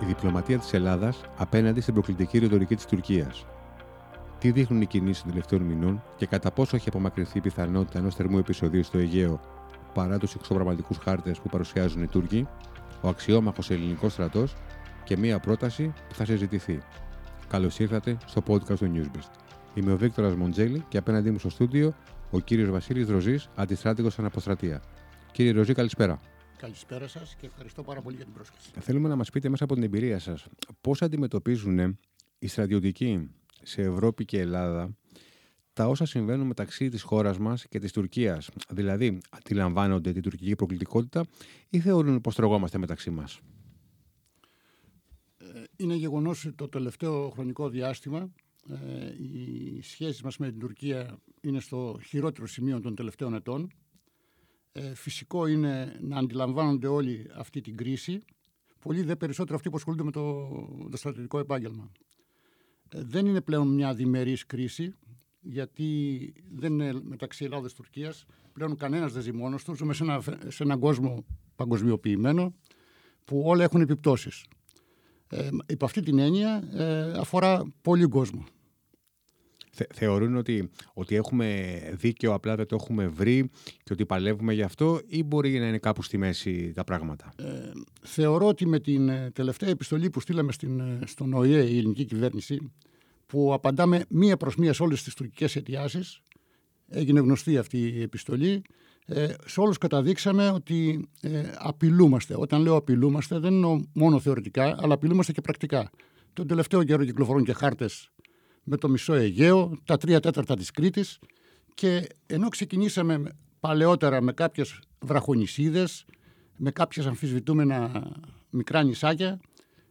η διπλωματία της Ελλάδας απέναντι στην προκλητική ρητορική της Τουρκίας. Τι δείχνουν οι κινήσεις των τελευταίων μηνών και κατά πόσο έχει απομακρυνθεί η πιθανότητα ενός θερμού επεισοδίου στο Αιγαίο παρά τους εξωπραγματικούς χάρτες που παρουσιάζουν οι Τούρκοι, ο αξιόμαχος ελληνικός στρατός και μία πρόταση που θα συζητηθεί. Καλώς ήρθατε στο podcast του Newsbeast. Είμαι ο Βίκτορας Μοντζέλη και απέναντί μου στο στούντιο ο κύριος Βασίλης Ροζής, αντιστράτηγος αναποστρατεία. Κύριε Ροζή, καλησπέρα. Καλησπέρα σας και ευχαριστώ πάρα πολύ για την πρόσκληση. Θέλουμε να μας πείτε μέσα από την εμπειρία σας πώς αντιμετωπίζουν οι στρατιωτικοί σε Ευρώπη και Ελλάδα τα όσα συμβαίνουν μεταξύ της χώρας μας και της Τουρκίας; Δηλαδή, αντιλαμβάνονται την τουρκική προκλητικότητα ή θεωρούν πως τρογόμαστε μεταξύ μας; Ε, είναι γεγονός ότι το τελευταίο χρονικό διάστημα ε, οι σχέσεις μας με την Τουρκία είναι στο χειρότερο σημείο των τελευταίων ετών ε, φυσικό είναι να αντιλαμβάνονται όλοι αυτή την κρίση, πολύ δε περισσότερο αυτοί που ασχολούνται με το, το στρατιωτικό επάγγελμα. Ε, δεν είναι πλέον μια διμερής κρίση, γιατί δεν είναι μεταξύ Ελλάδας και Τουρκίας. Πλέον κανένας δεν ζει μόνος τους. Ζούμε σε, ένα, σε έναν κόσμο παγκοσμιοποιημένο που όλα έχουν επιπτώσεις. Ε, υπό αυτή την έννοια ε, αφορά πολύ κόσμο θεωρούν ότι, ότι έχουμε δίκαιο, απλά δεν το έχουμε βρει και ότι παλεύουμε γι' αυτό ή μπορεί να είναι κάπου στη μέση τα πράγματα; Ε, θεωρώ ότι με την ε, τελευταία επιστολή που στείλαμε στην, ε, στον ΟΗΕ η ελληνική κυβέρνηση που απαντάμε μία προς μία σε όλες τις τουρκικές αιτιάσεις έγινε γνωστή αυτή η επιστολή ε, σε όλους καταδείξαμε ότι ε, απειλούμαστε. Όταν λέω απειλούμαστε δεν είναι μόνο θεωρητικά αλλά απειλούμαστε και πρακτικά. Τον τελευταίο καιρό κυκλοφορούν και χάρτες με το μισό Αιγαίο, τα τρία τέταρτα της Κρήτης και ενώ ξεκινήσαμε παλαιότερα με κάποιες βραχονισίδες, με κάποιες αμφισβητούμενα μικρά νησάκια,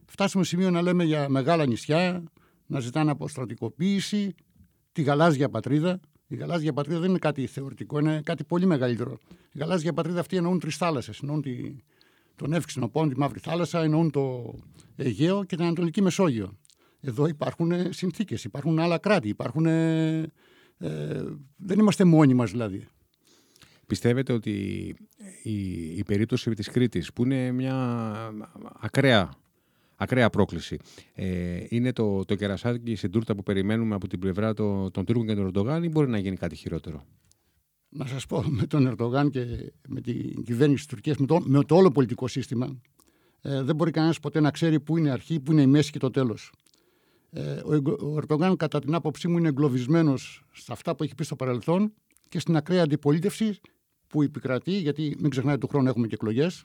φτάσουμε σημείο να λέμε για μεγάλα νησιά, να ζητάνε αποστρατικοποίηση, τη γαλάζια πατρίδα. Η γαλάζια πατρίδα δεν είναι κάτι θεωρητικό, είναι κάτι πολύ μεγαλύτερο. Η γαλάζια πατρίδα αυτή εννοούν τρεις θάλασσες. Εννοούν τη, τον Εύξηνο Πόντ, τη Μαύρη Θάλασσα, εννοούν το Αιγαίο και την Ανατολική Μεσόγειο. Εδώ υπάρχουν συνθήκες, υπάρχουν άλλα κράτη, υπάρχουν... Ε, δεν είμαστε μόνοι μας δηλαδή. Πιστεύετε ότι η, η περίπτωση της Κρήτης, που είναι μια ακραία, ακραία πρόκληση, ε, είναι το, το κερασάκι στην τούρτα που περιμένουμε από την πλευρά των, των Τούρκων και των Ερντογάν ή μπορεί να γίνει κάτι χειρότερο; Να σας πω, με τον Ερντογάν και με την κυβέρνηση της Τουρκίας, με το, με το όλο πολιτικό σύστημα, ε, δεν μπορεί κανένας ποτέ να ξέρει πού είναι η αρχή, πού είναι η μέση και το τέλος. Ε, ο Ερντογάν, κατά την άποψή μου, είναι εγκλωβισμένος σε αυτά που έχει πει στο παρελθόν και στην ακραία αντιπολίτευση που επικρατεί, γιατί μην ξεχνάτε του χρόνου έχουμε και εκλογές,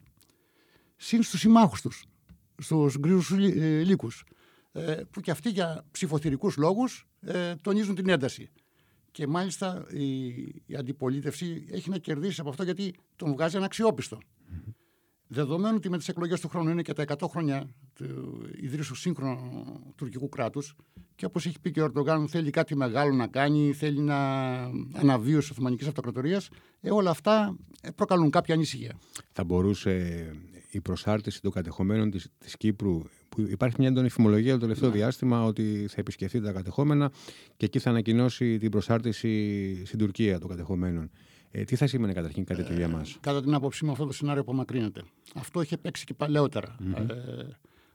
συν στους συμμάχους τους, στους γκρίζους ε, λύκους. Ε, που και αυτοί για ψηφοθυρικούς λόγους τονίζουν την ένταση. Και μάλιστα η, η αντιπολίτευση έχει να κερδίσει από αυτό γιατί τον βγάζει αναξιόπιστο. Δεδομένου ότι με τις εκλογές του χρόνου είναι και τα 100 χρόνια του ιδρύσου σύγχρονου τουρκικού κράτους και όπως έχει πει και ο Ερντογάν, θέλει κάτι μεγάλο να κάνει, θέλει να αναβίωση τη Οθωμανικής Αυτοκρατορίας, ε, όλα αυτά ε, προκαλούν κάποια ανησυχία. Θα μπορούσε η προσάρτηση των κατεχομένων της της Κύπρου, που υπάρχει μια έντονη φημολογία το τελευταίο ναι. διάστημα ότι θα επισκεφθεί τα κατεχόμενα και εκεί θα ανακοινώσει την προσάρτηση στην Τουρκία των κατεχομένων. Ε, τι θα σημαίνει καταρχήν κάτι τέτοιο για μας; Κατά την άποψή μου, αυτό το σενάριο απομακρύνεται. Αυτό είχε παίξει και παλαιότερα. Mm-hmm. Ε,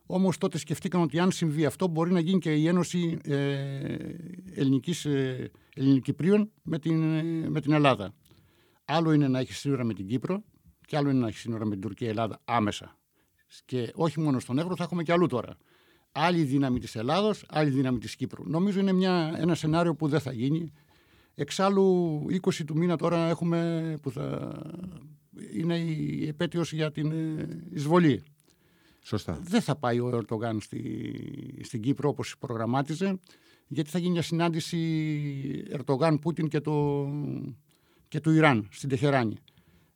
Όμως τότε σκεφτήκαν ότι αν συμβεί αυτό, μπορεί να γίνει και η Ένωση ε, Ελληνικής, ε, Ελληνικυπρίων με την, με την Ελλάδα. Άλλο είναι να έχει σύνορα με την Κύπρο και άλλο είναι να έχει σύνορα με την Τουρκία Ελλάδα άμεσα. Και όχι μόνο στον Εύρο, θα έχουμε και αλλού τώρα. Άλλη δύναμη της Ελλάδος, άλλη δύναμη της Κύπρου. Νομίζω είναι μια, ένα σενάριο που δεν θα γίνει. Εξάλλου, 20 του μήνα τώρα έχουμε που θα είναι η επέτειος για την ε, εισβολή. Σωστά. Δεν θα πάει ο Ερντογάν στη, στην Κύπρο όπως προγραμμάτιζε, γιατί θα γίνει μια συνάντηση Ερντογάν-Πούτιν και, το, και του Ιράν στην Τεχεράνη.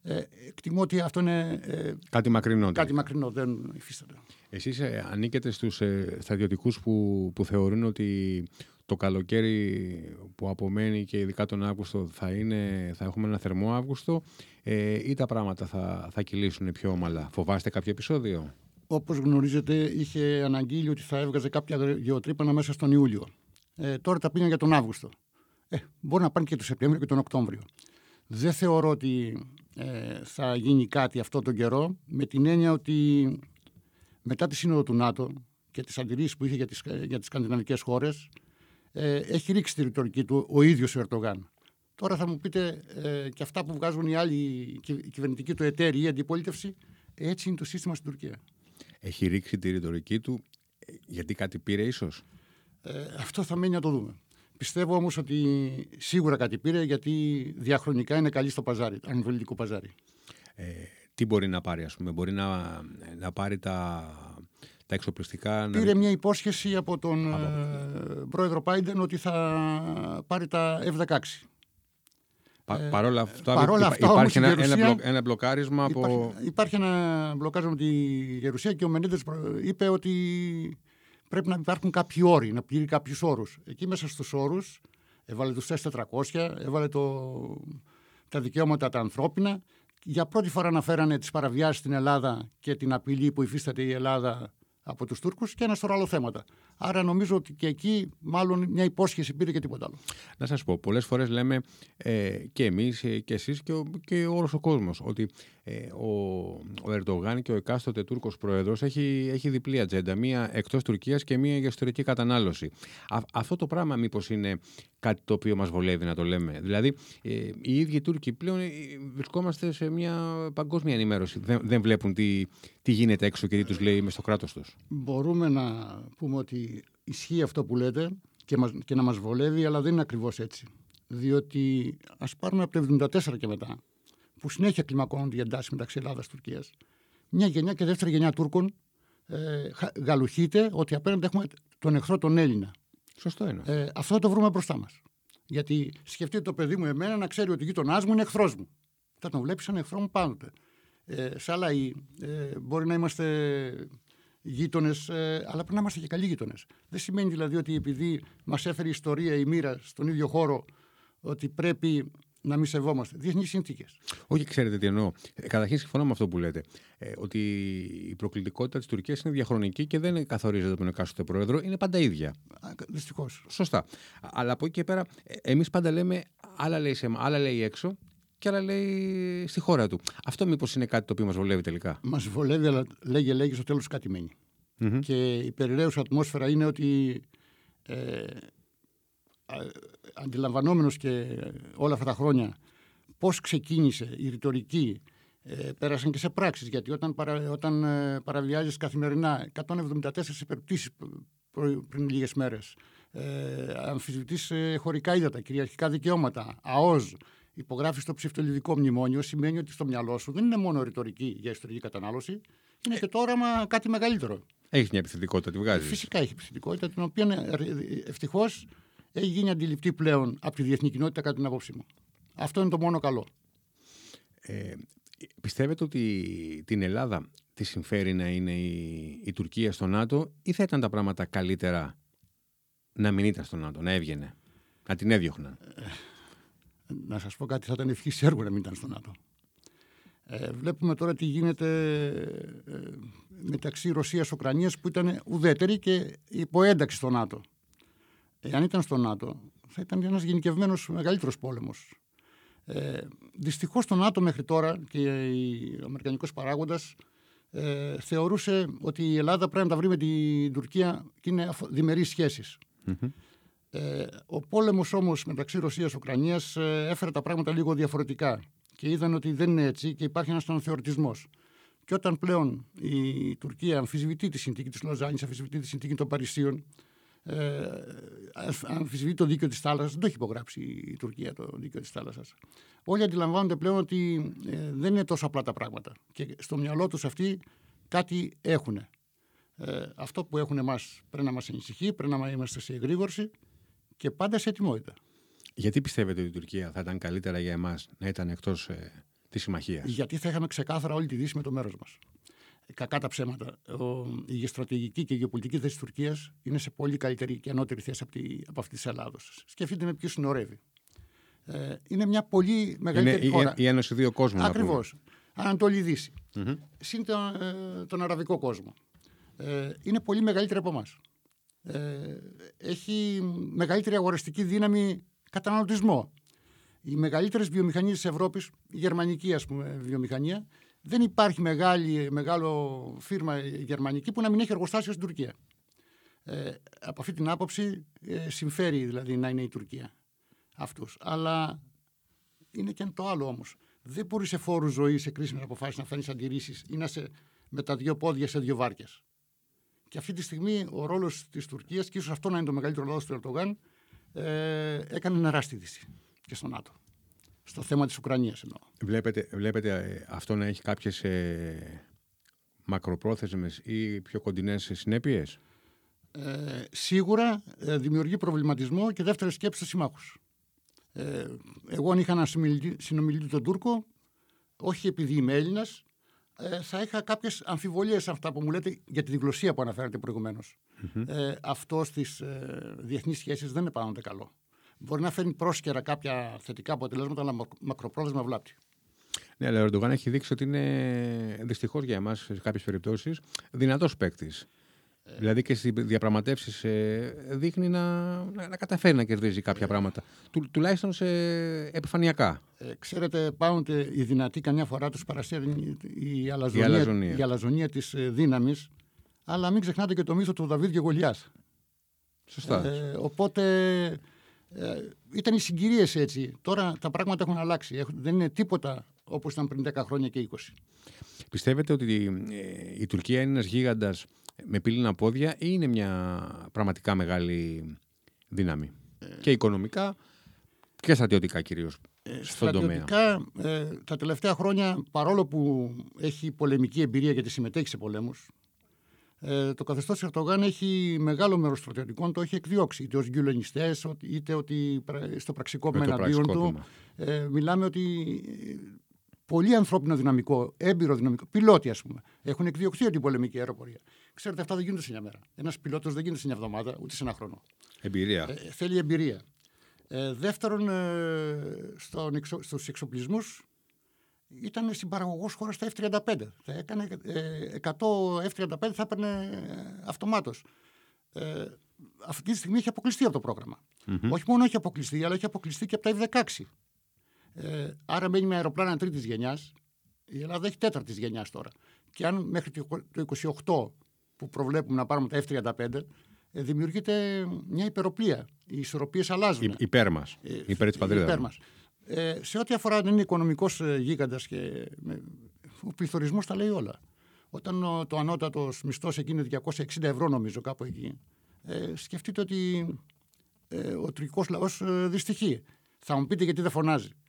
Ε, εκτιμώ ότι αυτό είναι. Ε, κάτι μακρινό. Κάτι μακρινό, δεν υφίσταται. Εσείς ε, ανήκετε στους ε, στρατιωτικούς που, που θεωρούν ότι το καλοκαίρι που απομένει και ειδικά τον Αύγουστο θα, είναι, θα έχουμε ένα θερμό Αύγουστο ε, ή τα πράγματα θα, θα κυλήσουν πιο ομαλά. Φοβάστε κάποιο επεισόδιο; Όπως γνωρίζετε είχε αναγγείλει ότι θα έβγαζε κάποια γεωτρύπανα μέσα στον Ιούλιο. Ε, τώρα τα πήγαν για τον Αύγουστο. Ε, μπορεί να πάνε και τον Σεπτέμβριο και τον Οκτώβριο. Δεν θεωρώ ότι ε, θα γίνει κάτι αυτό τον καιρό με την έννοια ότι μετά τη σύνοδο του ΝΑΤΟ και τις αντιρρήσεις που είχε για τις για τις σκανδιναβικές χώρες, ε, έχει ρίξει τη ρητορική του ο ίδιος ο Ερντογάν. Τώρα θα μου πείτε ε, και αυτά που βγάζουν οι άλλοι οι κυβερνητικοί του εταίροι ή η αντιπολίτευση, έτσι είναι το σύστημα στην Τουρκία. Έχει ρίξει τη ρητορική του ε, γιατί κάτι πήρε ίσως; Ε, αυτό θα μένει να το δούμε. Πιστεύω όμως ότι σίγουρα κάτι πήρε γιατί διαχρονικά είναι καλή στο παζάρι, ανεβολητικό παζάρι. Ε, τι μπορεί να πάρει, ας πούμε, μπορεί να, να πάρει τα, τα εξοπλιστικά. Πήρε μια υπόσχεση από τον ε, πρόεδρο Πάιντεν ότι θα πάρει τα F-16. Πα, ε, παρόλα αυτά, παρόλα αυτά υπάρχει ένα, ένα, ένα μπλοκάρισμα από... Υπάρχει, υπάρχει ένα μπλοκάρισμα από τη Γερουσία και ο Μενέντες είπε ότι πρέπει να υπάρχουν κάποιοι όροι, να πληρεί κάποιους όρους. Εκεί μέσα στους όρους έβαλε τους 400, έβαλε το, τα δικαιώματα τα ανθρώπινα. Για πρώτη φορά αναφέρανε τις παραβιάσεις στην Ελλάδα και την απειλή που υφίσταται η Ελλάδα από τους Τούρκους και ένα σωρό άλλα θέματα. Άρα νομίζω ότι και εκεί μάλλον μια υπόσχεση πήρε και τίποτα άλλο. Να σας πω, πολλές φορές λέμε ε, και εμείς ε, και εσείς και, ο, και όλος ο κόσμος ότι ε, ο, ο Ερντογάν και ο εκάστοτε Τούρκος πρόεδρος έχει, έχει διπλή ατζέντα. Μία εκτός Τουρκίας και μία για ιστορική κατανάλωση. Α, αυτό το πράγμα μήπως είναι κάτι το οποίο μας βολεύει να το λέμε; Δηλαδή, ε, οι ίδιοι Τούρκοι πλέον ε, βρισκόμαστε σε μια παγκόσμια ενημέρωση. Δεν, δεν βλέπουν τι, τι γίνεται έξω και τι τους λέει μες στο κράτος τους. Μπορούμε να πούμε ότι ισχύει αυτό που λέτε και, μας, και να μας βολεύει, αλλά δεν είναι ακριβώς έτσι. Διότι ας πάρουμε από το 1974 και μετά που συνέχεια κλιμακώνονται οι εντάσεις μεταξύ Ελλάδας και Τουρκίας. Μια γενιά και δεύτερη γενιά Τούρκων ε, γαλουχείται ότι απέναντι έχουμε τον εχθρό τον Έλληνα. Σωστό είναι. Ε, αυτό το βρούμε μπροστά μας. Γιατί σκεφτείτε το παιδί μου εμένα να ξέρει ότι ο γείτονά μου είναι εχθρός μου. Θα τον βλέπεις σαν εχθρό μου πάντοτε. Ε, σε άλλα ε, μπορεί να είμαστε γείτονες, ε, αλλά πρέπει να είμαστε και καλοί γείτονες. Δεν σημαίνει δηλαδή ότι επειδή μας έφερε η ιστορία, η μοίρα στον ίδιο χώρο, ότι πρέπει να μην σεβόμαστε. Διεθνείς συνθήκες. Όχι, ξέρετε τι εννοώ. Ε, καταρχήν συμφωνώ με αυτό που λέτε. Ε, ότι η προκλητικότητα της Τουρκίας είναι διαχρονική και δεν καθορίζεται από τον εκάστοτε πρόεδρο. Είναι πάντα ίδια. Δυστυχώς. Σωστά. Αλλά από εκεί και πέρα, ε, εμείς πάντα λέμε άλλα λέει, σε, άλλα λέει έξω και άλλα λέει στη χώρα του. Αυτό μήπως είναι κάτι το οποίο μας βολεύει τελικά; Μας βολεύει, αλλά λέγε, λέγε στο τέλος κάτι Και η περιραίουσα ατμόσφαιρα είναι ότι ε, αντιλαμβανόμενος και όλα αυτά τα χρόνια πώς ξεκίνησε η ρητορική ε, πέρασαν και σε πράξεις γιατί όταν, παρα, όταν ε, παραβιάζεις καθημερινά 174 υπερπτήσεις πριν λίγες μέρες ε, αμφισβητείς ε, χωρικά ύδατα, κυριαρχικά δικαιώματα, ΑΟΖ, υπογράφεις το ψηφτολιδικό μνημόνιο, σημαίνει ότι στο μυαλό σου δεν είναι μόνο ρητορική για ιστορική κατανάλωση, είναι και το όραμα κάτι μεγαλύτερο. Έχεις μια επιθετικότητα, τη βγάζεις. Φυσικά έχει επιθετικότητα, την οποία ε, ευτυχώς έχει γίνει αντιληπτή πλέον από τη διεθνή κοινότητα κατά την άποψή μου. Αυτό είναι το μόνο καλό. Ε, πιστεύετε ότι την Ελλάδα τη συμφέρει να είναι η, η Τουρκία στο ΝΑΤΟ ή θα ήταν τα πράγματα καλύτερα να μην ήταν στο ΝΑΤΟ, να έβγαινε, να την έδιωχναν; Ε, να σας πω κάτι, θα ήταν ευχής έργο να μην ήταν στο ΝΑΤΟ. Ε, βλέπουμε τώρα τι γίνεται ε, μεταξύ Ρωσίας-Ουκρανίας που ήταν ουδέτερη και υποένταξη στο ΝΑΤΟ. Εάν ήταν στο ΝΑΤΟ, θα ήταν ένας γενικευμένος μεγαλύτερος πόλεμος. Ε, Δυστυχώς το ΝΑΤΟ μέχρι τώρα και ο Αμερικανικός παράγοντας ε, θεωρούσε ότι η Ελλάδα πρέπει να τα βρει με την Τουρκία και είναι διμερείς Ε, ο πόλεμος όμως μεταξύ Ρωσίας και Ουκρανίας ε, έφερε τα πράγματα λίγο διαφορετικά και είδαν ότι δεν είναι έτσι και υπάρχει ένας αναθεωρητισμό. Και όταν πλέον η Τουρκία αμφισβητεί τη συνθήκη της Λοζάνης, αμφισβητεί τη συνθήκη των Παρισίων, ε, αμφισβητεί το δίκαιο της θάλασσας. Δεν το έχει υπογράψει η Τουρκία το δίκαιο της θάλασσας. Όλοι αντιλαμβάνονται πλέον ότι ε, δεν είναι τόσο απλά τα πράγματα. Και στο μυαλό τους αυτοί κάτι έχουν. Ε, αυτό που έχουν εμάς πρέπει να μας ανησυχεί, πρέπει να είμαστε σε εγρήγορση και πάντα σε ετοιμότητα. Γιατί πιστεύετε ότι η Τουρκία θα ήταν καλύτερα για εμάς να ήταν εκτός ε, της συμμαχίας; Γιατί θα είχαμε ξεκάθαρα όλη τη Δύση με το μέρος μας κακά τα ψέματα. Ο, η γεωστρατηγική και η γεωπολιτική θέση της Τουρκίας είναι σε πολύ καλύτερη και ανώτερη θέση από, τη, από αυτή της Ελλάδος. Σκεφτείτε με ποιου συνορεύει. Ε, είναι μια πολύ μεγαλύτερη είναι χώρα. Η, η Ένωση Δύο Κόσμων. Ακριβώς. Ανατολή Δύση. Mm-hmm. Συν τον, ε, τον αραβικό κόσμο. Ε, είναι πολύ μεγαλύτερη από εμάς. Ε, έχει μεγαλύτερη αγοραστική δύναμη καταναλωτισμό. Οι μεγαλύτερες βιομηχανίες της Ευρώπης, η γερμανική ας πούμε, βιομηχανία, δεν υπάρχει μεγάλη, μεγάλο φίρμα γερμανική που να μην έχει εργοστάσιο στην Τουρκία. Ε, από αυτή την άποψη ε, συμφέρει δηλαδή να είναι η Τουρκία αυτούς. Αλλά είναι και το άλλο όμως. Δεν μπορεί σε φόρους ζωής, σε κρίσιμες αποφάσεις να φέρνεις αντιρρήσεις ή να σε με τα δύο πόδια σε δύο βάρκες. Και αυτή τη στιγμή ο ρόλος της Τουρκίας, και ίσως αυτό να είναι το μεγαλύτερο λόγο του Ερντογάν, ε, έκανε νερά στη Δύση και στο ΝΑΤΟ. Στο θέμα της Ουκρανίας εννοώ. Βλέπετε, βλέπετε ε, αυτό να έχει κάποιες ε, μακροπρόθεσμες ή πιο κοντινές συνέπειες; Ε, σίγουρα ε, δημιουργεί προβληματισμό και δεύτερη σκέψη στους συμμάχους. Ε, εγώ αν είχα ένα συνομιλητή τον Τούρκο, όχι επειδή είμαι Έλληνας, ε, θα είχα κάποιες αμφιβολίες σε αυτά που μου λέτε για τη γλωσσία που αναφέρατε Ε, αυτό στις ε, διεθνείς σχέσεις δεν είναι πάντοτε καλό. Μπορεί να φέρνει πρόσκαιρα κάποια θετικά αποτελέσματα, αλλά μακροπρόθεσμα βλάπτει. Ναι, αλλά ο Ερντογάν έχει δείξει ότι είναι δυστυχώς για εμάς σε κάποιες περιπτώσεις δυνατός παίκτης. Δηλαδή και στις διαπραγματεύσεις ε, δείχνει να, να, να, καταφέρει να κερδίζει κάποια πράγματα. Του, τουλάχιστον σε επιφανειακά. Ε, ξέρετε, πάονται οι δυνατοί καμιά φορά τους παρασύρουν η αλαζονία, η αλαζονία. Η αλαζονία της ε, δύναμης. Αλλά μην ξεχνάτε και το μύθο του Δαβίδ και Γολιάς. Σωστά. Ε, οπότε ε, ήταν οι συγκυρίες έτσι. Τώρα τα πράγματα έχουν αλλάξει. δεν είναι τίποτα όπως ήταν πριν 10 χρόνια και 20. Πιστεύετε ότι η Τουρκία είναι ένας γίγαντας με πύληνα πόδια ή είναι μια πραγματικά μεγάλη δύναμη; Και οικονομικά και στρατιωτικά κυρίως ε, στον τομέα. Ε, τα τελευταία χρόνια, παρόλο που έχει πολεμική εμπειρία γιατί συμμετέχει σε πολέμους, ε, το καθεστώς της Ερτογάν έχει μεγάλο μέρος στρατιωτικών, το έχει εκδιώξει είτε ως γκυλονιστές, είτε ότι στο πραξικόπημα εναντίον του. Ε, μιλάμε ότι πολύ ανθρώπινο δυναμικό, έμπειρο δυναμικό, πιλότη ας πούμε, έχουν εκδιωχθεί από την πολεμική αεροπορία. Ξέρετε, αυτά δεν γίνονται σε μια μέρα. Ένας πιλότος δεν γίνεται σε μια εβδομάδα, ούτε σε ένα χρόνο. Εμπειρία. Ε, θέλει εμπειρία. Ε, δεύτερον, ε, εξο, στους εξοπλισμούς ήταν συμπαραγωγός χώρας στα F-35. Θα έκανε, ε, 100 F-35 θα έπαιρνε ε, αυτομάτως. Ε, αυτή τη στιγμή έχει αποκλειστεί από το πρόγραμμα. Mm-hmm. Όχι μόνο έχει αποκλειστεί, αλλά έχει αποκλειστεί και από τα F-16. Ε, άρα μένει με αεροπλάνα τρίτης γενιάς. Η Ελλάδα έχει τέταρτης γενιάς τώρα. Και αν μέχρι το 28 που προβλέπουμε να πάρουμε τα F-35, ε, δημιουργείται μια υπεροπλία. Οι ισορροπίες αλλάζουν. Υ, υπέρ μας. Ε, υπέρ της πατρίδας. Ε, σε ό,τι αφορά αν είναι οικονομικός ε, γίγαντας και. ο πληθωρισμός τα λέει όλα. Όταν ο, το ανώτατος μισθός εκεί είναι 260 ευρώ, νομίζω, κάπου εκεί, ε, σκεφτείτε ότι ε, ο τουρκικό λαός ε, δυστυχεί. Θα μου πείτε γιατί δεν φωνάζει ε,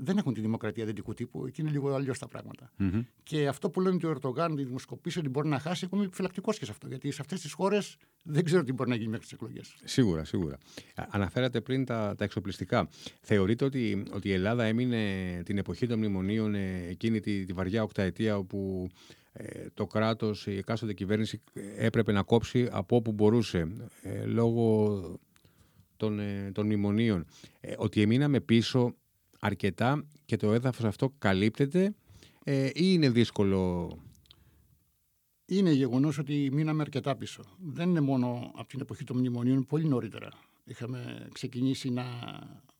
δεν έχουν τη δημοκρατία δυτικού τύπου. Εκεί είναι λίγο αλλιώς τα πράγματα. Mm-hmm. Και αυτό που λένε ότι ο Ερτογάν, τη δημοσκοπήση, ότι μπορεί να χάσει, εγώ είμαι επιφυλακτικός και σε αυτό. Γιατί σε αυτές τις χώρες δεν ξέρω τι μπορεί να γίνει μέχρι τις εκλογές. Σίγουρα, σίγουρα. Αναφέρατε πριν τα, τα εξοπλιστικά. Θεωρείτε ότι, ότι η Ελλάδα έμεινε την εποχή των μνημονίων ε, εκείνη τη, τη βαριά οκταετία όπου ε, το κράτος, η εκάστοτε κυβέρνηση έπρεπε να κόψει από όπου μπορούσε ε, λόγω των, ε, των μνημονίων. Ε, ότι εμείναμε πίσω αρκετά και το έδαφος αυτό καλύπτεται ε, ή είναι δύσκολο; Είναι γεγονός ότι μείναμε αρκετά πίσω. Δεν είναι μόνο από την εποχή των μνημονίων, πολύ νωρίτερα. Είχαμε ξεκινήσει να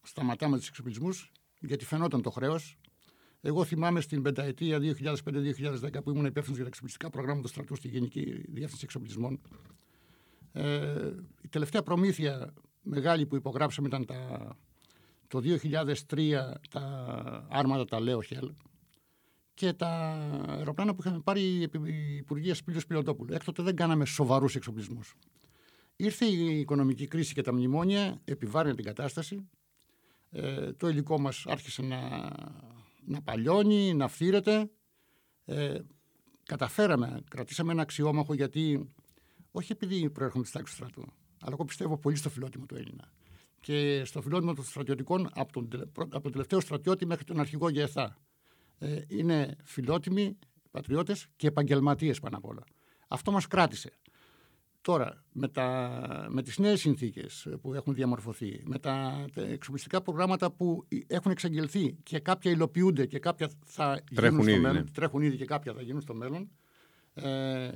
σταματάμε τους εξοπλισμούς γιατί φαινόταν το χρέος. Εγώ θυμάμαι στην πενταετία 2005-2010 που ήμουν υπεύθυνος για τα εξοπλιστικά προγράμματα του στρατού στη Γενική Διεύθυνση Εξοπλισμών. Ε, η τελευταία προμήθεια μεγάλη που υπογράψαμε ήταν τα το 2003 τα άρματα τα Λέω Χέλ και τα αεροπλάνα που είχαμε πάρει η Υπουργεία Σπίλιο Πιλωτόπουλου. Έκτοτε δεν κάναμε σοβαρούς εξοπλισμούς. Ήρθε η οικονομική κρίση και τα μνημόνια, επιβάρυνε την κατάσταση. Ε, το υλικό μας άρχισε να, να παλιώνει, να φθήρεται. Ε, καταφέραμε, κρατήσαμε ένα αξιόμαχο γιατί, όχι επειδή προέρχομαι της τάξης του στρατού, αλλά εγώ πιστεύω πολύ στο φιλότιμο του Έλληνα και στο φιλότιμο των στρατιωτικών από τον, από τον τελευταίο στρατιώτη μέχρι τον αρχηγό ΓΕΘΑ. Ε, είναι φιλότιμοι πατριώτες και επαγγελματίες πάνω απ' όλα. Αυτό μας κράτησε. Τώρα, με, τα, με τις νέες συνθήκες που έχουν διαμορφωθεί, με τα, τα προγράμματα που έχουν εξαγγελθεί και κάποια υλοποιούνται και κάποια θα τρέχουν γίνουν στο μέλλον, ναι. τρέχουν ήδη και κάποια θα γίνουν στο μέλλον, ε,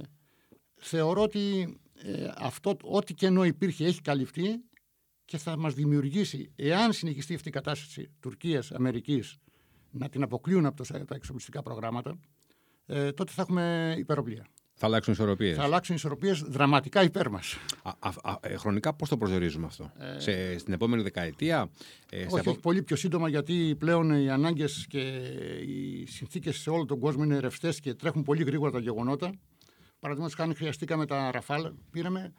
θεωρώ ότι ε, αυτό, ό,τι κενό υπήρχε έχει καλυφθεί και θα μας δημιουργήσει, εάν συνεχιστεί αυτή η κατάσταση Τουρκίας, Αμερικής να την αποκλείουν από τα εξοπλιστικά προγράμματα, ε, τότε θα έχουμε υπεροπλία. Θα αλλάξουν ισορροπίες. Θα αλλάξουν ισορροπίες δραματικά υπέρ μας. Ε, χρονικά πώς το προσδιορίζουμε αυτό, ε... σε, στην επόμενη δεκαετία. Ε, όχι, επό... όχι, πολύ πιο σύντομα γιατί πλέον οι ανάγκες και οι συνθήκες σε όλο τον κόσμο είναι ρευστές και τρέχουν πολύ γρήγορα τα γεγονότα. Παραδείγματος χάρη, χρειαστήκαμε τα Ραφάλ, πήραμε ε,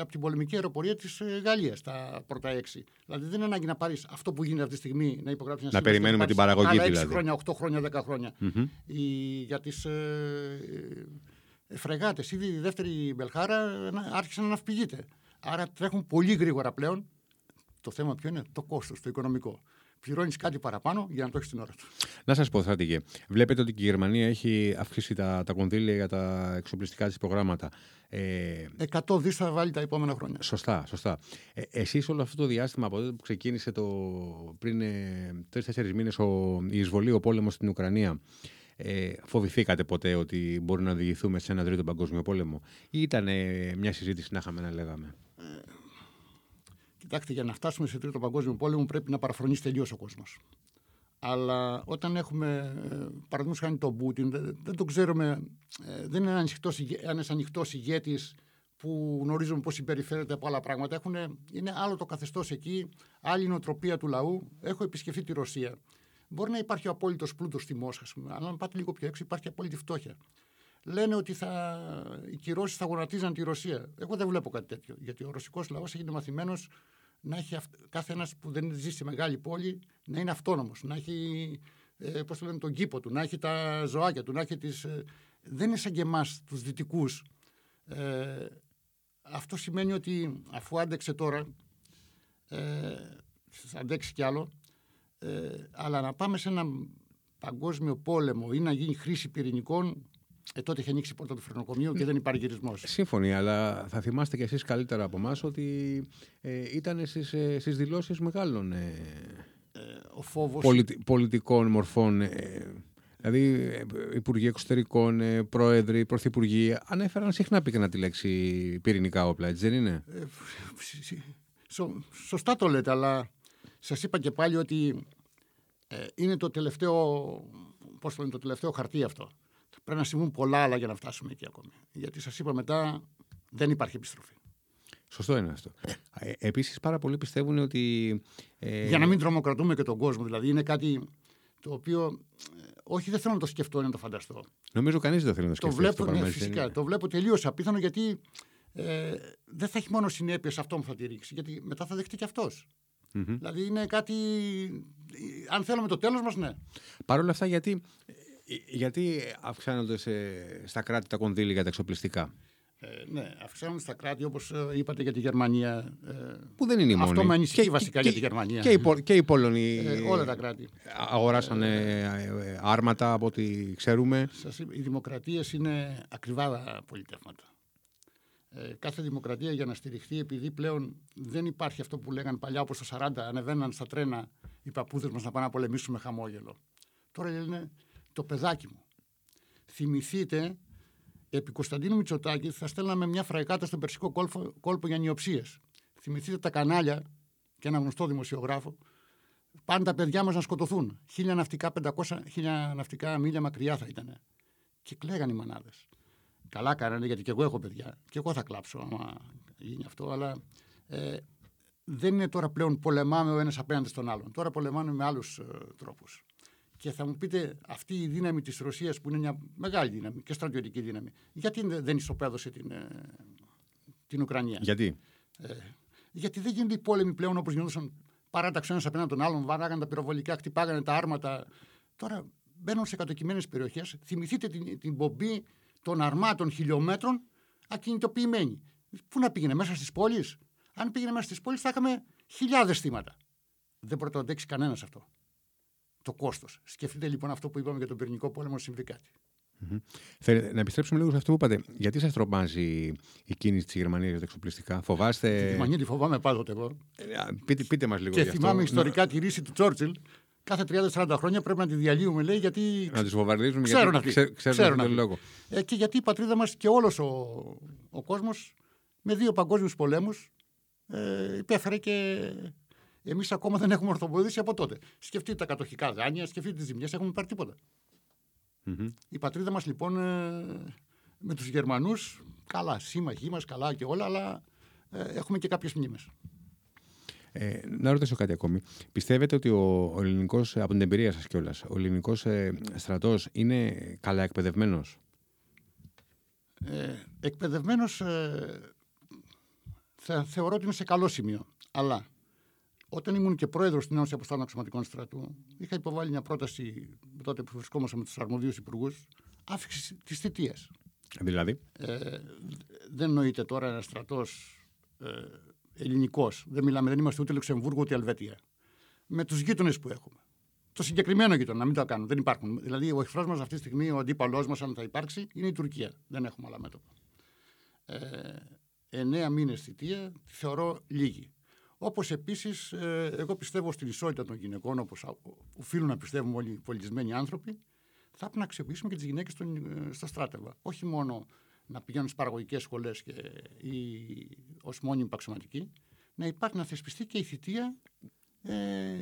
από την πολεμική αεροπορία της ε, Γαλλίας τα πρώτα έξι. Δηλαδή δεν είναι ανάγκη να πάρεις αυτό που γίνεται αυτή τη στιγμή να υπογράψεις ένα Να περιμένουμε την παραγωγή άλλα 6 δηλαδή. χρόνια, 8 χρόνια, 10 χρόνια. Mm-hmm. Η, για τις ε, ε, φρεγάτες, ήδη η δεύτερη Μπελχάρα άρχισε να ναυπηγείται. Άρα τρέχουν πολύ γρήγορα πλέον. Το θέμα ποιο είναι; Το κόστος, το οικονομικό πληρώνεις κάτι παραπάνω για να το έχεις την ώρα του. Να σας πω, Στρατηγέ, βλέπετε ότι και η Γερμανία έχει αυξήσει τα, τα κονδύλια για τα εξοπλιστικά της προγράμματα. Ε, 100 δις θα βάλει τα επόμενα χρόνια. Σωστά, σωστά. Ε, Εσείς όλο αυτό το διάστημα από τότε που ξεκίνησε το, πριν ε, τρει-τέσσερι μήνες η εισβολή, ο πόλεμος στην Ουκρανία, ε, φοβηθήκατε ποτέ ότι μπορεί να οδηγηθούμε σε ένα τρίτο παγκόσμιο πόλεμο, ή ήταν ε, μια συζήτηση να είχαμε να λέγαμε; Ε, Κοιτάξτε, για να φτάσουμε σε τρίτο παγκόσμιο πόλεμο πρέπει να παραφρονήσει τελείως ο κόσμος. Αλλά όταν έχουμε, ε, παραδείγματος χάνει τον Πούτιν, δεν, το ξέρουμε, ε, δεν είναι ένας ανοιχτός ηγέτης που γνωρίζουμε πώς συμπεριφέρεται από άλλα πράγματα. Έχουν, είναι άλλο το καθεστώς εκεί, άλλη νοοτροπία του λαού. Έχω επισκεφθεί τη Ρωσία. Μπορεί να υπάρχει ο απόλυτος πλούτος στη Μόσχα, αλλά αν πάτε λίγο πιο έξω, υπάρχει απόλυτη φτώχεια. Λένε ότι θα, οι κυρώσεις θα γονατίζαν τη Ρωσία. Εγώ δεν βλέπω κάτι τέτοιο. Γιατί ο ρωσικός λαός έχει μαθημένος να έχει κάθε ένας που δεν ζει σε μεγάλη πόλη να είναι αυτόνομος, να έχει ε, πώς το λένε, τον κήπο του, να έχει τα ζωάκια του, να έχει τις... Ε, δεν είναι σαν και εμάς τους δυτικούς. Ε, αυτό σημαίνει ότι αφού άντεξε τώρα, ε, θα αντέξει κι άλλο, ε, αλλά να πάμε σε ένα παγκόσμιο πόλεμο ή να γίνει χρήση πυρηνικών ε, τότε είχε ανοίξει η πόρτα του φρενοκομείου και δεν υπάρχει γυρισμός. Σύμφωνοι, αλλά θα θυμάστε κι εσείς καλύτερα από εμάς ότι ε, ήταν στις ε, δηλώσεις μεγάλων ε, ε, ο φόβος... πολιτικών μορφών. Ε, δηλαδή, ε, υπουργοί εξωτερικών, πρόεδροι, πρωθυπουργοί ανέφεραν συχνά πήκαινα τη λέξη πυρηνικά όπλα, έτσι δεν είναι; σωστά το λέτε, αλλά σας είπα και πάλι ότι είναι το τελευταίο, πώς το, είναι, το τελευταίο χαρτί αυτό. Πρέπει να συμβούν πολλά άλλα για να φτάσουμε εκεί ακόμη. Γιατί σας είπα μετά, δεν υπάρχει επιστροφή. Σωστό είναι αυτό. Ε, Επίσης, πάρα πολλοί πιστεύουν ότι. Ε... Για να μην τρομοκρατούμε και τον κόσμο. Δηλαδή, είναι κάτι το οποίο. Ε, όχι, δεν θέλω να το σκεφτώ, να το φανταστώ. Νομίζω κανείς δεν θέλει να το σκεφτεί. Το βλέπω, ναι, φυσικά. Το βλέπω τελείως απίθανο γιατί ε, δεν θα έχει μόνο συνέπειες αυτό που θα τη ρίξει. Γιατί μετά θα δεχτεί και αυτός. Mm-hmm. Δηλαδή είναι κάτι. Αν θέλουμε το τέλος μας, ναι. Παρ' όλα αυτά, γιατί ε, γιατί αυξάνονται σε, στα κράτη τα κονδύλια για τα εξοπλιστικά; Ε, ναι, αυξάνονται στα κράτη όπως ε, είπατε για τη Γερμανία. Ε, που δεν είναι η μόνη. Αυτό με ανησυχεί βασικά και, για τη Γερμανία. Και, οι, και οι Πολωνοί. Ε, όλα τα κράτη. Αγοράσανε ε, άρματα από ό,τι ξέρουμε. Σας, οι δημοκρατίες είναι ακριβά πολιτεύματα. Ε, κάθε δημοκρατία για να στηριχθεί, επειδή πλέον δεν υπάρχει αυτό που λέγανε παλιά, όπως το 40, ανεβαίναν στα τρένα οι παππούδες μας να πάνε να πολεμήσουμε χαμόγελο. Τώρα λένε το παιδάκι μου. Θυμηθείτε, επί Κωνσταντίνου Μητσοτάκη θα στέλναμε μια φραϊκάτα στον Περσικό κόλπο, κόλπο για νιοψίες. Θυμηθείτε τα κανάλια και ένα γνωστό δημοσιογράφο. Πάνε τα παιδιά μας να σκοτωθούν. Χίλια ναυτικά, 500 χίλια ναυτικά μίλια μακριά θα ήταν. Και κλαίγαν οι μανάδες. Καλά κάνανε γιατί και εγώ έχω παιδιά. Και εγώ θα κλάψω άμα γίνει αυτό. Αλλά ε, δεν είναι τώρα πλέον πολεμάμε ο ένας απέναντι στον άλλον. Τώρα πολεμάμε με άλλους ε, τρόπους. Και θα μου πείτε, αυτή η δύναμη της Ρωσίας που είναι μια μεγάλη δύναμη και στρατιωτική δύναμη, γιατί δεν ισοπαίδωσε την, ε, την Ουκρανία; Γιατί; Ε, γιατί δεν γίνονται οι πόλεμοι πλέον όπως γινόντουσαν παράταξε ένας απέναντι τον άλλον, βαράγανε τα πυροβολικά, χτυπάγανε τα άρματα. Τώρα μπαίνουν σε κατοικημένες περιοχές. Θυμηθείτε την, την πομπή των αρμάτων χιλιόμετρων ακινητοποιημένη. Πού να πήγαινε, μέσα στις πόλεις; Αν πήγαινε μέσα στις πόλεις, θα είχαμε χιλιάδες θύματα. Δεν πρωτοαντέξει κανένας αυτό το κόστος. Σκεφτείτε λοιπόν αυτό που είπαμε για τον πυρηνικό πόλεμο, συμβεί κάτι. Mm-hmm. να επιστρέψουμε λίγο σε αυτό που είπατε. Γιατί σας τρομάζει η κίνηση της Γερμανίας για τα εξοπλιστικά, Φοβάστε. Τη Γερμανία τη φοβάμαι πάντοτε εγώ. Ε, πείτε, πείτε μας λίγο. Και θυμάμαι ιστορικά τη ρίση του Τσόρτσιλ. Κάθε 30-40 χρόνια πρέπει να τη διαλύουμε, λέει, γιατί. Να τη βομβαρδίζουμε ξέρουν γιατί αυτοί. ξέρουν, τον λόγο. Ε, και γιατί η πατρίδα μας και όλος ο, ο κόσμος με δύο παγκόσμιους πολέμους ε, υπέφερε και Εμείς ακόμα δεν έχουμε ορθοποδήσει από τότε. Σκεφτείτε τα κατοχικά δάνεια, σκεφτείτε τις ζημιές, έχουμε πάρει τίποτα. Μμμ. Η πατρίδα μας λοιπόν ε, με τους Γερμανούς, καλά, σύμμαχοί μας, καλά και όλα, αλλά ε, έχουμε και κάποιες μνήμες. Ε, να ρωτήσω κάτι ακόμη. Πιστεύετε ότι ο, ο ελληνικός, από την εμπειρία σας κιόλας, ο ελληνικός ε, στρατός είναι καλά εκπαιδευμένος; Ε, Εκπαιδευμένος θεωρώ ότι είναι σε καλό σημείο. Αλλά όταν ήμουν και πρόεδρος στην Ένωση Αποστάλων Αξιωματικών Στρατού, είχα υποβάλει μια πρόταση τότε που βρισκόμασταν με τους αρμοδίους υπουργούς αύξηση της θητείας. Δηλαδή, Ε, δεν νοείται τώρα ένας στρατός ε, ελληνικός. Δεν μιλάμε, δεν είμαστε ούτε Λουξεμβούργο ούτε Ελβετία. Με τους γείτονες που έχουμε. Το συγκεκριμένο γείτονα, να μην το κάνουν. Δεν υπάρχουν. Δηλαδή, ο εχθρός μας αυτή τη στιγμή, ο αντίπαλός μας, αν θα υπάρξει, είναι η Τουρκία. Δεν έχουμε άλλα μέτωπα. Ε, εννέα μήνες θητεία τη θεωρώ λίγη. Όπως επίσης, ε, εγώ πιστεύω στην ισότητα των γυναικών, όπως οφείλουν να πιστεύουμε όλοι οι πολιτισμένοι άνθρωποι, θα πρέπει να αξιοποιήσουμε και τις γυναίκες στο στράτευα. Όχι μόνο να πηγαίνουν στις παραγωγικές σχολές ή ως μόνιμοι αξιωματικοί, να υπάρχει να θεσπιστεί και η θητεία ε,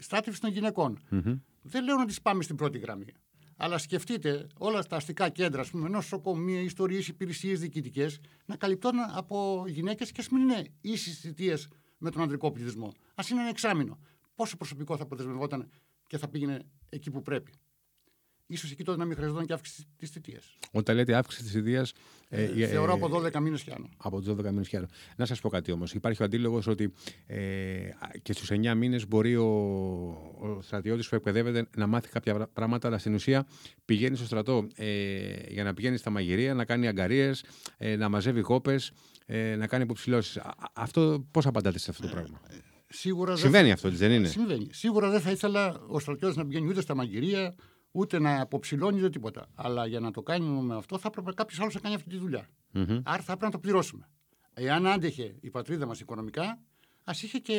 στράτευσης των γυναικών. μμμ. Δεν λέω να τις πάμε στην πρώτη γραμμή. Αλλά σκεφτείτε όλα τα αστικά κέντρα, ας πούμε, νοσοκομεία, ιστορίες, υπηρεσίες διοικητικές, να καλυπτώνουν από γυναίκες και ας μην είναι ίσες θητείες με τον ανδρικό πληθυσμό. Α είναι ένα εξάμεινο. Πόσο προσωπικό θα αποδεσμευόταν και θα πήγαινε εκεί που πρέπει. Ίσως εκεί τότε να μην χρειαζόταν και αύξηση της θητείας. Όταν λέτε αύξηση της ιδέα. Ε, θεωρώ από 12 μήνες και άνω. από τους 12 μήνες και άλλο. Να σας πω κάτι όμως. Υπάρχει ο αντίλογος ότι ε, και στους 9 μήνες μπορεί ο, ο στρατιώτης που εκπαιδεύεται να μάθει κάποια πρά- πράγματα, αλλά στην ουσία πηγαίνει στο στρατό ε, για να πηγαίνει στα μαγειρία, να κάνει αγκαρίες, ε, να μαζεύει κόπες, ε, να κάνει υποψηλώσεις. Αυτό πώς απαντάτε σε αυτό το πράγμα; Σίγουρα δεν Συμβαίνει αυτό, έτσι δεν είναι; Συμβαίνει. Σίγουρα δεν θα ήθελα ο στρατιώτης να πηγαίνει ούτε στα μαγειρία, ούτε να αποψηλώνει ούτε τίποτα. Αλλά για να το κάνουμε αυτό θα έπρεπε κάποιος άλλος να κάνει αυτή τη δουλειά. Μμμ. Άρα θα έπρεπε να το πληρώσουμε. Εάν άντεχε η πατρίδα μας οικονομικά, ας είχε και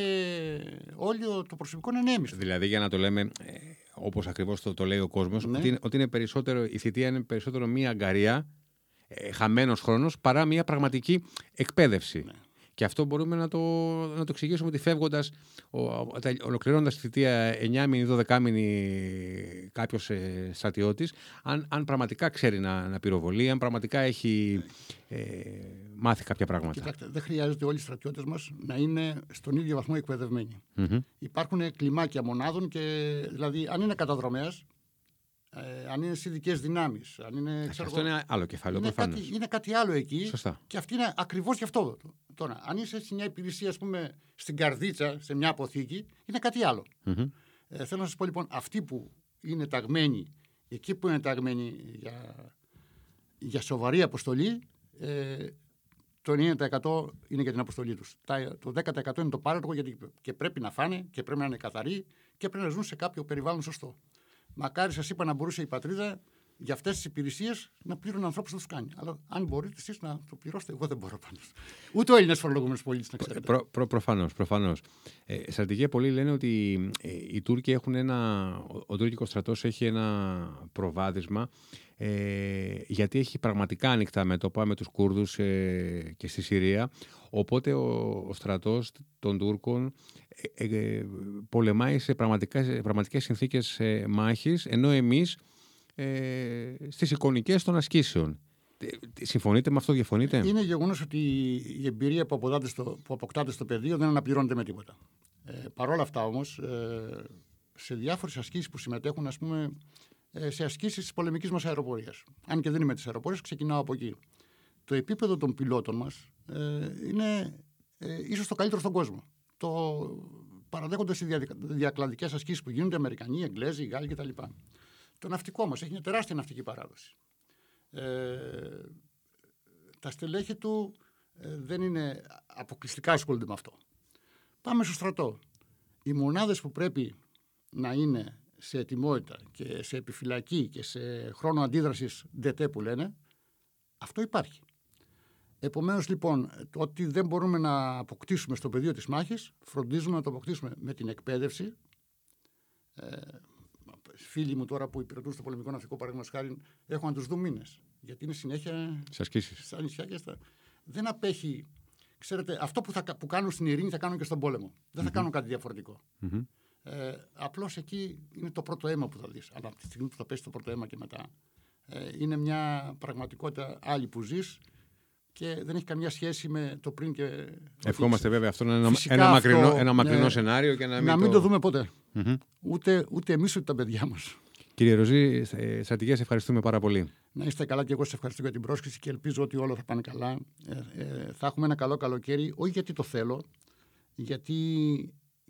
όλο το προσωπικό να είναι έμιστο. Δηλαδή, για να το λέμε ε, όπως ακριβώς το, το λέει ο κόσμος, Ναι. ότι, είναι, ότι είναι περισσότερο, η θητεία είναι περισσότερο μία αγκαρία, ε, χαμένος χρόνος, παρά μία πραγματική εκπαίδευση. Ναι. Και αυτό μπορούμε να το, να το εξηγήσουμε ότι φεύγοντας, ολοκληρώνοντας τη θητεία 9 μήνη, 12 μήνη κάποιος ε, στρατιώτης, αν, αν πραγματικά ξέρει να, να πυροβολεί, αν πραγματικά έχει ε, μάθει κάποια πράγματα. Κοιτάξτε, δεν χρειάζεται όλοι οι στρατιώτες μας να είναι στον ίδιο βαθμό εκπαιδευμένοι. Μμμ. Υπάρχουν κλιμάκια μονάδων και δηλαδή αν είναι καταδρομέας, ε, αν είναι στις ειδικές δυνάμεις, αν είναι. ξέρω Αυτό εγώ, είναι άλλο κεφάλαιο είναι, προφανώς. κάτι, είναι κάτι άλλο εκεί. Σωστά. Και αυτή είναι ακριβώς γι' αυτό. Τώρα, αν είσαι σε μια υπηρεσία, ας πούμε, στην καρδίτσα, σε μια αποθήκη, είναι κάτι άλλο. Μμμ. Ε, θέλω να σας πω λοιπόν, αυτοί που είναι ταγμένοι, εκεί που είναι ταγμένοι για, για σοβαρή αποστολή, ε, το 90% είναι για την αποστολή τους. Το 10% είναι το πάρεργο γιατί και πρέπει να φάνε και πρέπει να είναι καθαροί και πρέπει να ζουν σε κάποιο περιβάλλον σωστό. Μακάρι σας είπα να μπορούσε η πατρίδα για αυτές τις υπηρεσίες να πλήρωνε ανθρώπους να τους κάνει. Αλλά αν μπορείτε εσείς να το πληρώσετε, εγώ δεν μπορώ πάντως. Ούτε ο Έλληνας φορολογούμενος πολίτης να ξέρετε. Προ, προ, προφανώς, προφανώς. Ε, στρατηγία πολλοί λένε ότι ε, οι Τούρκοι έχουν ένα, ο, ο τουρκικός στρατός έχει ένα προβάδισμα ε, γιατί έχει πραγματικά ανοιχτά μέτωπα με τους Κούρδους ε, και στη Συρία οπότε ο, ο στρατός των Τούρκων ε, ε, πολεμάει σε, πραγματικά, σε πραγματικές συνθήκες ε, μάχης ενώ εμείς ε, στις εικονικές των ασκήσεων. Ε, Συμφωνείτε με αυτό, διαφωνείτε; Είναι γεγονός ότι η εμπειρία που, αποκτάτε στο, που αποκτάτε στο πεδίο δεν αναπληρώνεται με τίποτα. Ε, Παρ' όλα αυτά όμως, ε, σε διάφορες ασκήσεις που συμμετέχουν, ας πούμε, ε, σε ασκήσεις της πολεμικής μας αεροπορίας. Αν και δεν είμαι της αεροπορίας, ξεκινάω από εκεί. Το επίπεδο των πιλότων μας ε, είναι ε, ίσως το καλύτερο στον κόσμο. Το παραδέχονται οι διακλαδικές ασκήσεις που γίνονται Αμερικανοί, Εγγλέζοι, Γάλλοι κτλ. Το ναυτικό μας έχει μια τεράστια ναυτική παράδοση. Ε, τα στελέχη του ε, δεν είναι αποκλειστικά ασχολούνται με αυτό. Πάμε στο στρατό. Οι μονάδες που πρέπει να είναι σε ετοιμότητα και σε επιφυλακή και σε χρόνο αντίδρασης ΔΕΤΕ που λένε, αυτό υπάρχει. Επομένως λοιπόν, το ότι δεν μπορούμε να αποκτήσουμε στο πεδίο της μάχης, φροντίζουμε να το αποκτήσουμε με την εκπαίδευση. Ε, φίλοι μου τώρα που υπηρετούν στο πολεμικό ναυτικό, παραδείγματος χάρη, έχω να τους δουν μήνες. Γιατί είναι συνέχεια Σε ασκήσεις. στα νησιά και στα. Δεν απέχει Ξέρετε, αυτό που, θα, που κάνουν στην ειρήνη θα κάνουν και στον πόλεμο. Δεν θα κάνουν κάτι διαφορετικό. Μμμ. Ε, Απλώς εκεί είναι το πρώτο αίμα που θα δεις. Αλλά από τη στιγμή που θα πέσει το πρώτο αίμα και μετά. Ε, είναι μια πραγματικότητα άλλη που ζεις και δεν έχει καμία σχέση με το πριν και. το Ευχόμαστε βέβαια αυτό να είναι ένα, Φυσικά ένα αυτό, μακρινό, ένα μακρινό ναι. σενάριο και να μην, να μην το δούμε ποτέ. Μμμ. Ούτε, ούτε εμείς ούτε τα παιδιά μας. Κύριε Ροζή, ε, στρατηγέ, σε ευχαριστούμε πάρα πολύ. Να είστε καλά και εγώ σας ευχαριστώ για την πρόσκληση και ελπίζω ότι όλα θα πάνε καλά. Ε, ε, θα έχουμε ένα καλό καλοκαίρι, όχι γιατί το θέλω, γιατί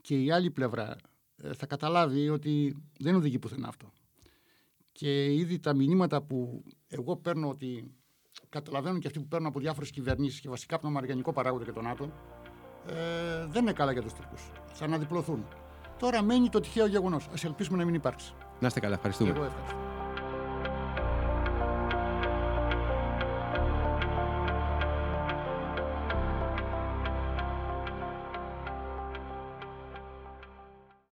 και η άλλη πλευρά ε, θα καταλάβει ότι δεν οδηγεί πουθενά αυτό. Και ήδη τα μηνύματα που εγώ παίρνω ότι καταλαβαίνουν και αυτοί που παίρνουν από διάφορες κυβερνήσεις και βασικά από τον Αμερικανικό παράγοντα και τον ΝΑΤΟ, ε, δεν είναι καλά για τους Τούρκους. Θα αναδιπλωθούν. Τώρα μένει το τυχαίο γεγονός. Α ελπίσουμε να μην υπάρξει. Να είστε καλά, ευχαριστούμε. Εγώ ευχαριστώ.